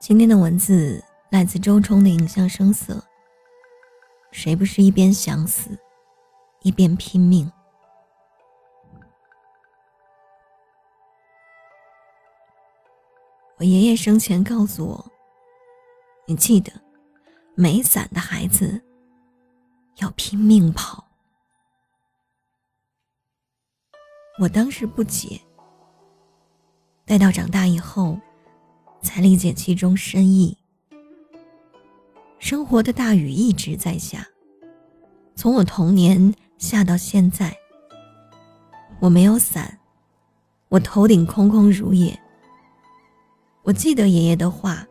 今天的文字来自周冲的《影像声色》。谁不是一边想死，一边拼命？我爷爷生前告诉我：“你记得，没伞的孩子要拼命跑。”我当时不解，待到长大以后，才理解其中深意。生活的大雨一直在下，从我童年下到现在。我没有伞，我头顶空空如也。我记得爷爷的话：“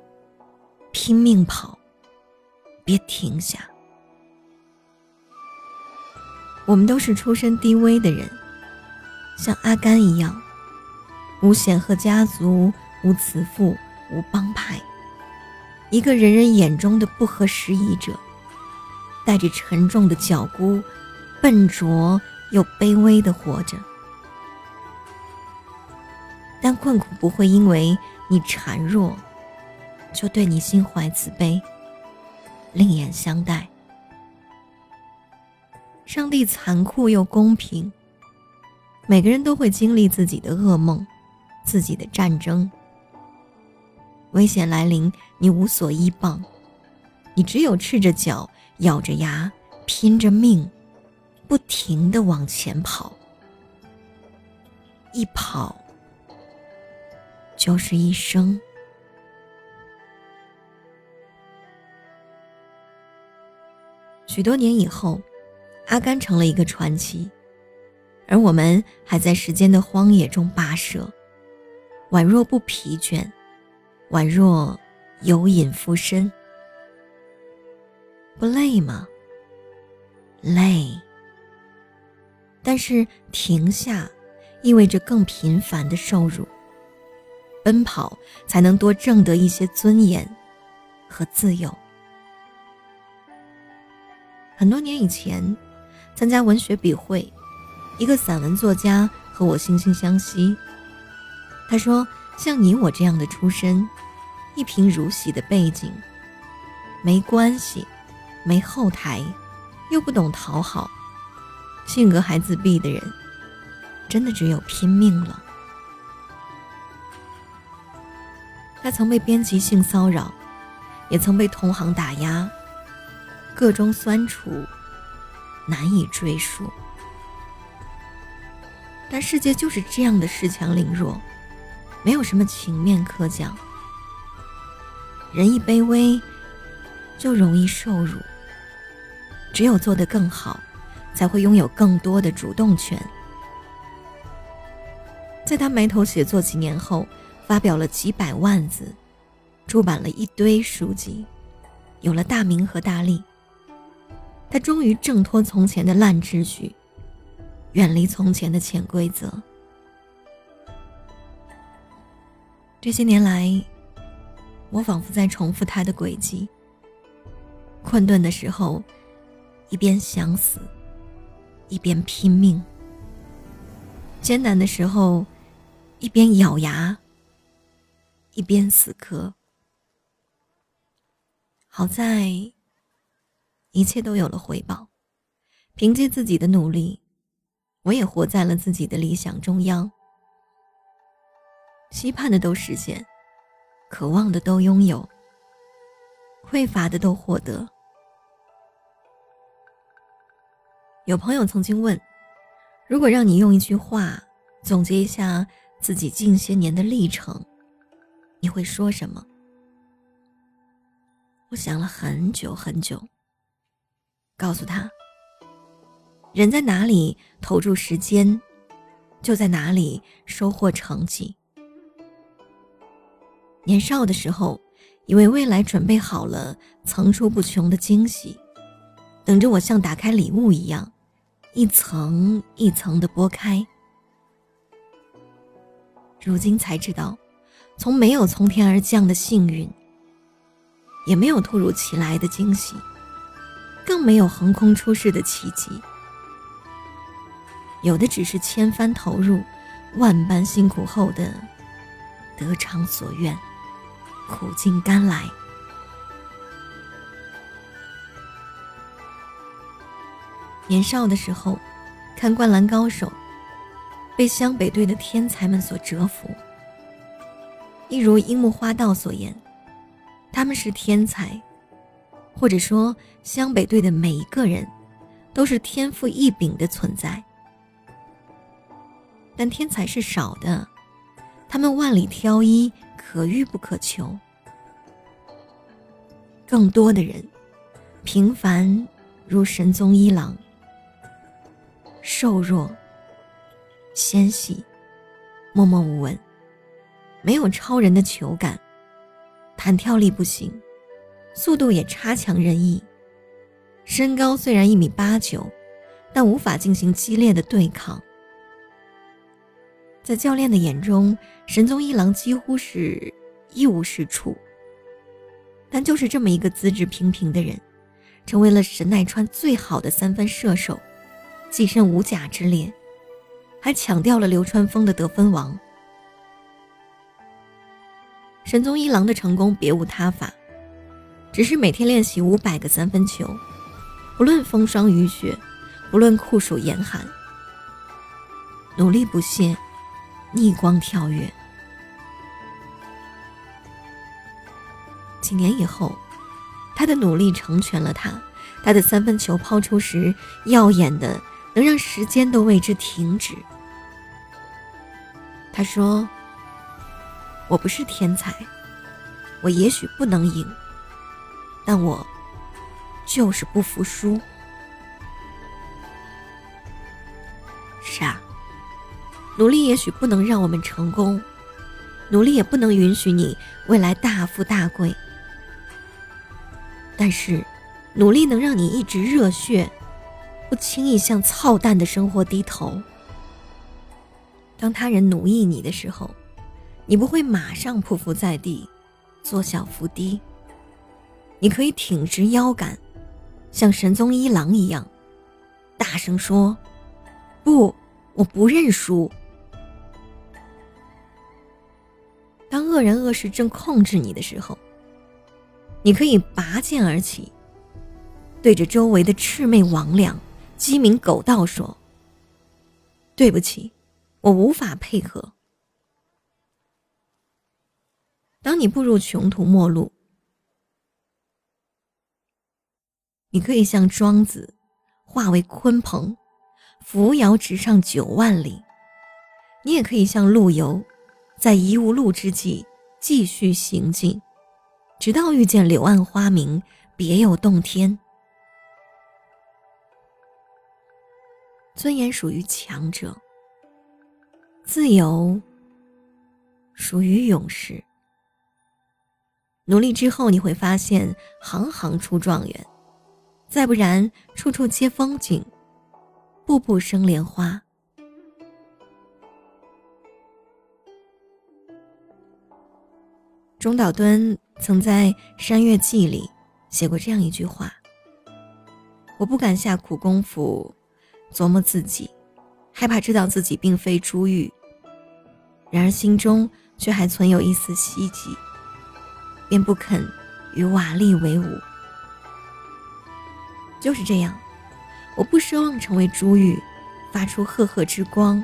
拼命跑，别停下。”我们都是出身低微的人。像阿甘一样，无显赫家族，无慈父，无帮派，一个人人眼中的不合时宜者，带着沉重的脚箍，笨拙又卑微的活着。但困苦不会因为你孱弱，就对你心怀慈悲，另眼相待。上帝残酷又公平。每个人都会经历自己的噩梦，自己的战争。危险来临，你无所依傍，你只有赤着脚，咬着牙，拼着命，不停的往前跑。一跑就是一生。许多年以后，阿甘成了一个传奇。而我们还在时间的荒野中跋涉，宛若不疲倦，宛若有隐附身，不累吗？累。但是停下，意味着更频繁的受辱。奔跑才能多挣得一些尊严和自由。很多年以前，参加文学笔会。一个散文作家和我惺惺相惜。他说：“像你我这样的出身，一贫如洗的背景，没关系，没后台，又不懂讨好，性格还自闭的人，真的只有拼命了。”他曾被编辑性骚扰，也曾被同行打压，各种酸楚，难以赘述。但世界就是这样的恃强凌弱，没有什么情面可讲。人一卑微，就容易受辱。只有做得更好，才会拥有更多的主动权。在他埋头写作几年后，发表了几百万字，出版了一堆书籍，有了大名和大利。他终于挣脱从前的烂秩序。远离从前的潜规则。这些年来，我仿佛在重复他的轨迹。困顿的时候，一边想死，一边拼命；艰难的时候，一边咬牙，一边死磕。好在，一切都有了回报。凭借自己的努力。我也活在了自己的理想中央，期盼的都实现，渴望的都拥有，匮乏的都获得。有朋友曾经问：如果让你用一句话总结一下自己近些年的历程，你会说什么？我想了很久很久，告诉他。人在哪里投注时间，就在哪里收获成绩。年少的时候，以为未来准备好了层出不穷的惊喜，等着我像打开礼物一样，一层一层的剥开。如今才知道，从没有从天而降的幸运，也没有突如其来的惊喜，更没有横空出世的奇迹。有的只是千番投入、万般辛苦后的得偿所愿。苦尽甘来。年少的时候，看《灌篮高手》，被湘北队的天才们所折服。一如樱木花道所言，他们是天才，或者说湘北队的每一个人，都是天赋异禀的存在。但天才是少的，他们万里挑一，可遇不可求。更多的人，平凡如神宗一郎。瘦弱、纤细、默默无闻，没有超人的球感，弹跳力不行，速度也差强人意。身高虽然一米八九，但无法进行激烈的对抗。在教练的眼中，神宗一郎几乎是一无是处。但就是这么一个资质平平的人，成为了神奈川最好的三分射手。跻身五甲之列，还抢掉了流川枫的得分王。神宗一郎的成功别无他法，只是每天练习五百个三分球，不论风霜雨雪，不论酷暑严寒，努力不懈，逆光跳跃。几年以后，他的努力成全了他，他的三分球抛出时耀眼的。能让时间都为之停止。他说：“我不是天才，我也许不能赢，但我就是不服输。”努力也许不能让我们成功，努力也不能允许你未来大富大贵，但是努力能让你一直热血。不轻易向操蛋的生活低头。当他人奴役你的时候，你不会马上匍匐在地，做小伏低。你可以挺直腰杆，像神宗一郎一样，大声说：“不，我不认输。”恶人恶事正控制你的时候，你可以拔剑而起，对着周围的魑魅魍魉。鸡鸣狗盗说：“对不起，我无法配合。”当你步入穷途末路，你可以像庄子，化为鲲鹏，扶摇直上九万里；你也可以像陆游，在疑无路之际继续行进，直到遇见柳暗花明，别有洞天。尊严属于强者，自由属于勇士。努力之后，你会发现行行出状元，再不然处处皆风景，步步生莲花。中岛敦曾在《山月记》里写过这样一句话：“我不敢下苦功夫。”琢磨自己，害怕知道自己并非珠玉，然而心中却还存有一丝希冀，便不肯与瓦砾为伍。就是这样，我不奢望成为珠玉，发出赫赫之光，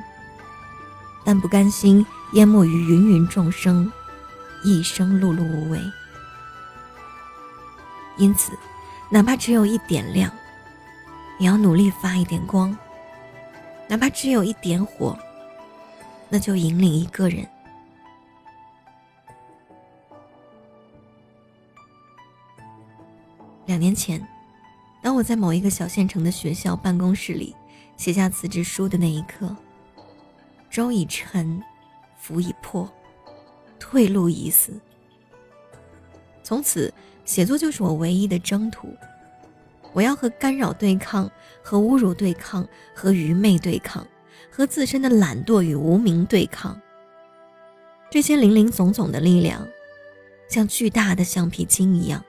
但不甘心淹没于芸芸众生，一生碌碌无为。因此，哪怕只有一点亮。也要努力发一点光，哪怕只有一点火，那就引领一个人。两年前，当我在某一个小县城的学校办公室里写下辞职书的那一刻，舟已沉，浮已破，退路已死。从此，写作就是我唯一的征途。我要和干扰对抗，和侮辱对抗，和愚昧对抗，和自身的懒惰与无名对抗。这些零零总总的力量，像巨大的橡皮筋一样，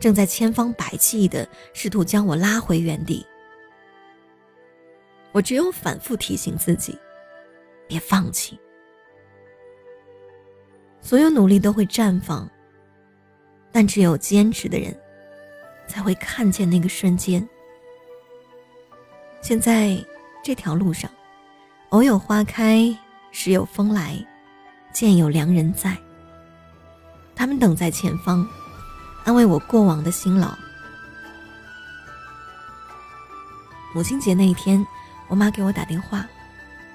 正在千方百计地试图将我拉回原地。我只有反复提醒自己，别放弃。所有努力都会绽放，但只有坚持的人，才会看见那个瞬间。现在这条路上，偶有花开，时有风来，见有良人在。他们等在前方，安慰我过往的辛劳。母亲节那一天，我妈给我打电话，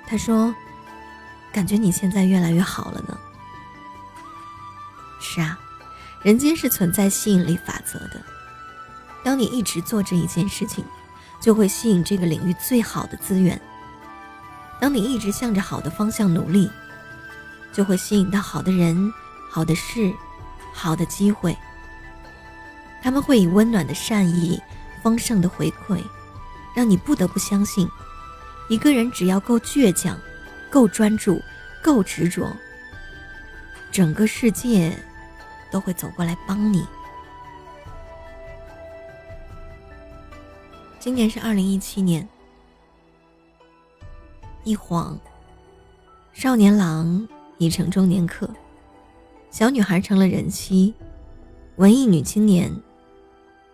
她说：“感觉你现在越来越好了呢。”是啊，人间是存在吸引力法则的。当你一直做这一件事情，就会吸引这个领域最好的资源。当你一直向着好的方向努力，就会吸引到好的人、好的事、好的机会。他们会以温暖的善意、丰盛的回馈。让你不得不相信，一个人只要够倔强、够专注、够执着，整个世界都会走过来帮你。今年是二零一七年，一晃，少年郎已成中年客，小女孩成了人妻，文艺女青年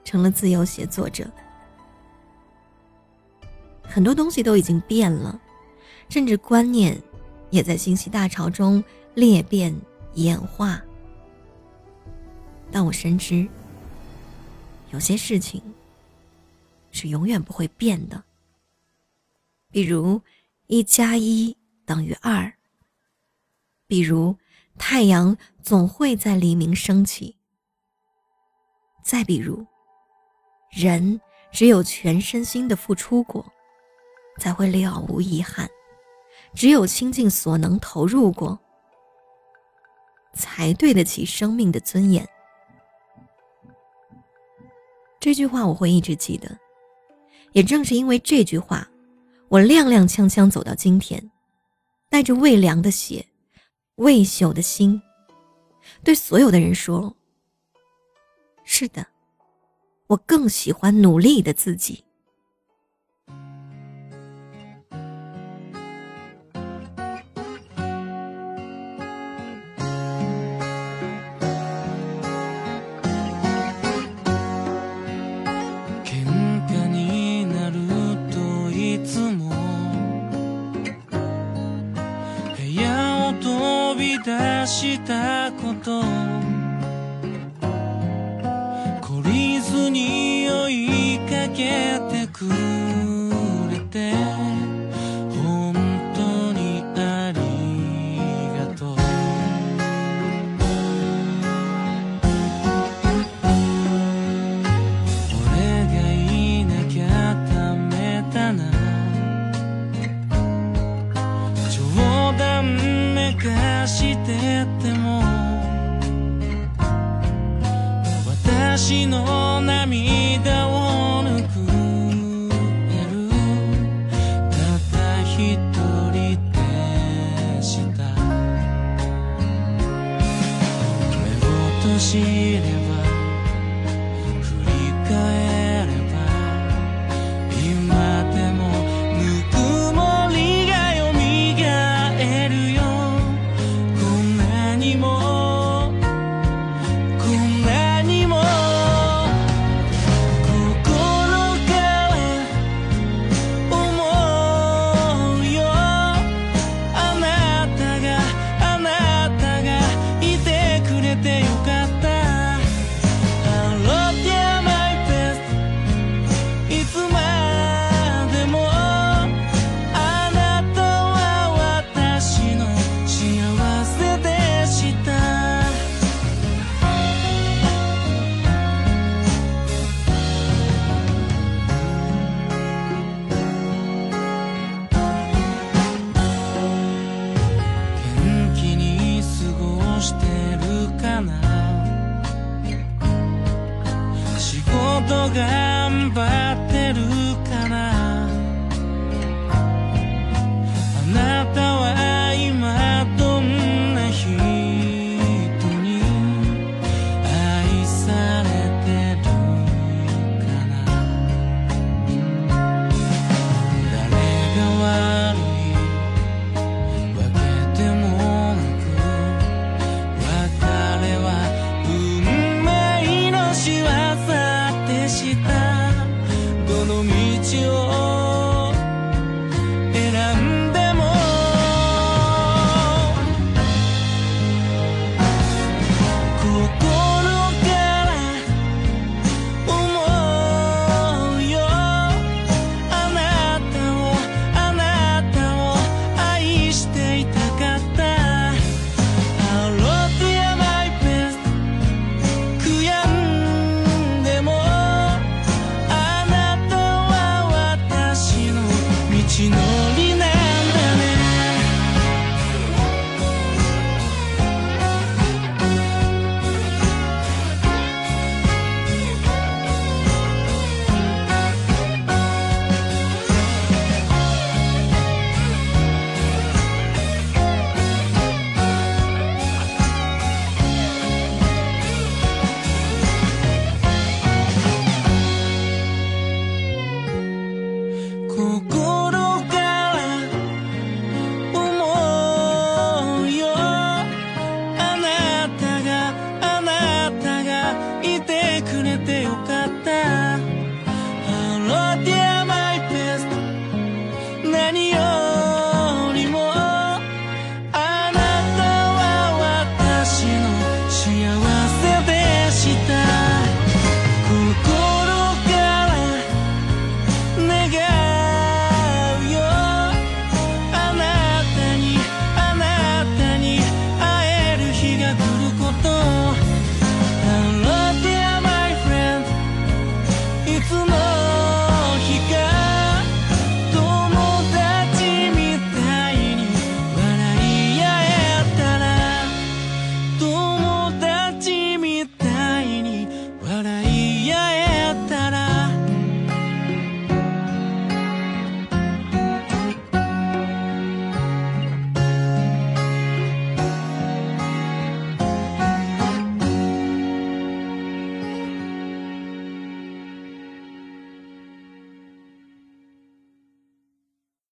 成了自由写作者。很多东西都已经变了，甚至观念也在信息大潮中裂变演化。但我深知，有些事情是永远不会变的。比如，一加一等于二；比如，太阳总会在黎明升起；再比如，人只有全身心的付出过。才会了无遗憾。只有倾尽所能投入过，才对得起生命的尊严。这句话我会一直记得。也正是因为这句话，我踉踉跄跄走到今天，带着未凉的血、未朽的心，对所有的人说：“是的，我更喜欢努力的自己。”したこと